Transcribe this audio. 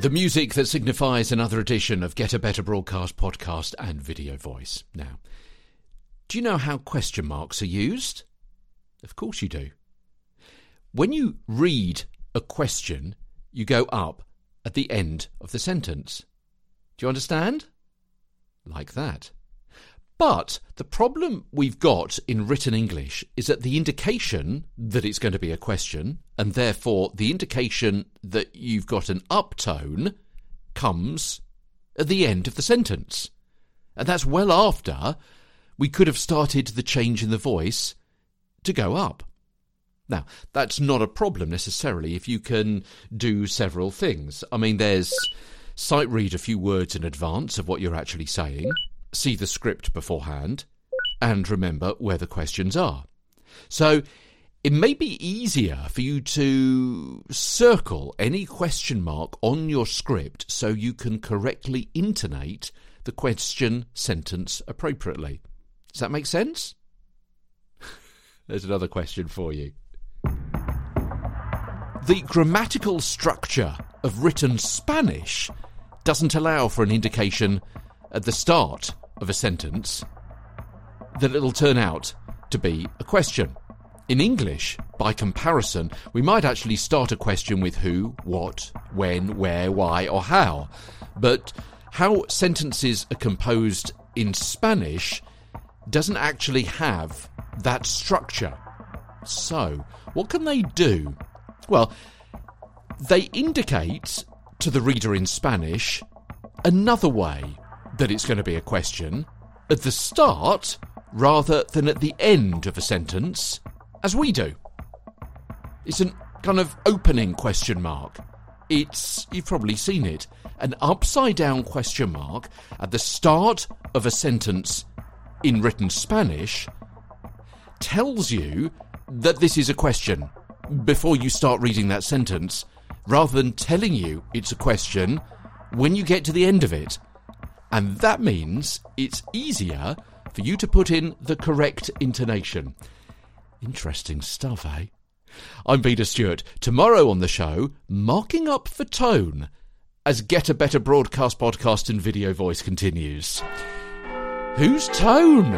The music that signifies another edition of Get a Better Broadcast podcast and video voice. Now, do you know how question marks are used? Of course you do. When you read a question, you go up at the end of the sentence. Do you understand? Like that. But the problem we've got in written English is that the indication that it's going to be a question, and therefore the indication that you've got an uptone, comes at the end of the sentence. And that's well after we could have started the change in the voice to go up. Now, that's not a problem necessarily if you can do several things. I mean, there's sight read a few words in advance of what you're actually saying see the script beforehand, and remember where the questions are. So it may be easier for you to circle any question mark on your script so you can correctly intonate the question sentence appropriately. Does that make sense? There's another question for you. The grammatical structure of written Spanish doesn't allow for an indication at the start of a sentence that it'll turn out to be a question. In English, by comparison, we might actually start a question with who, what, when, where, why, or how. But how sentences are composed in Spanish doesn't actually have that structure. So, what can they do? Well, they indicate to the reader in Spanish another way that it's going to be a question at the start rather than at the end of a sentence, as we do. It's a kind of opening question mark. It's, you've probably seen it, an upside down question mark at the start of a sentence in written Spanish tells you that this is a question before you start reading that sentence, rather than telling you it's a question when you get to the end of it. And that means it's easier for you to put in the correct intonation. Interesting stuff, eh? I'm Peter Stewart. Tomorrow on the show, marking up for tone as Get a Better Broadcast podcast and video voice continues. Whose tone?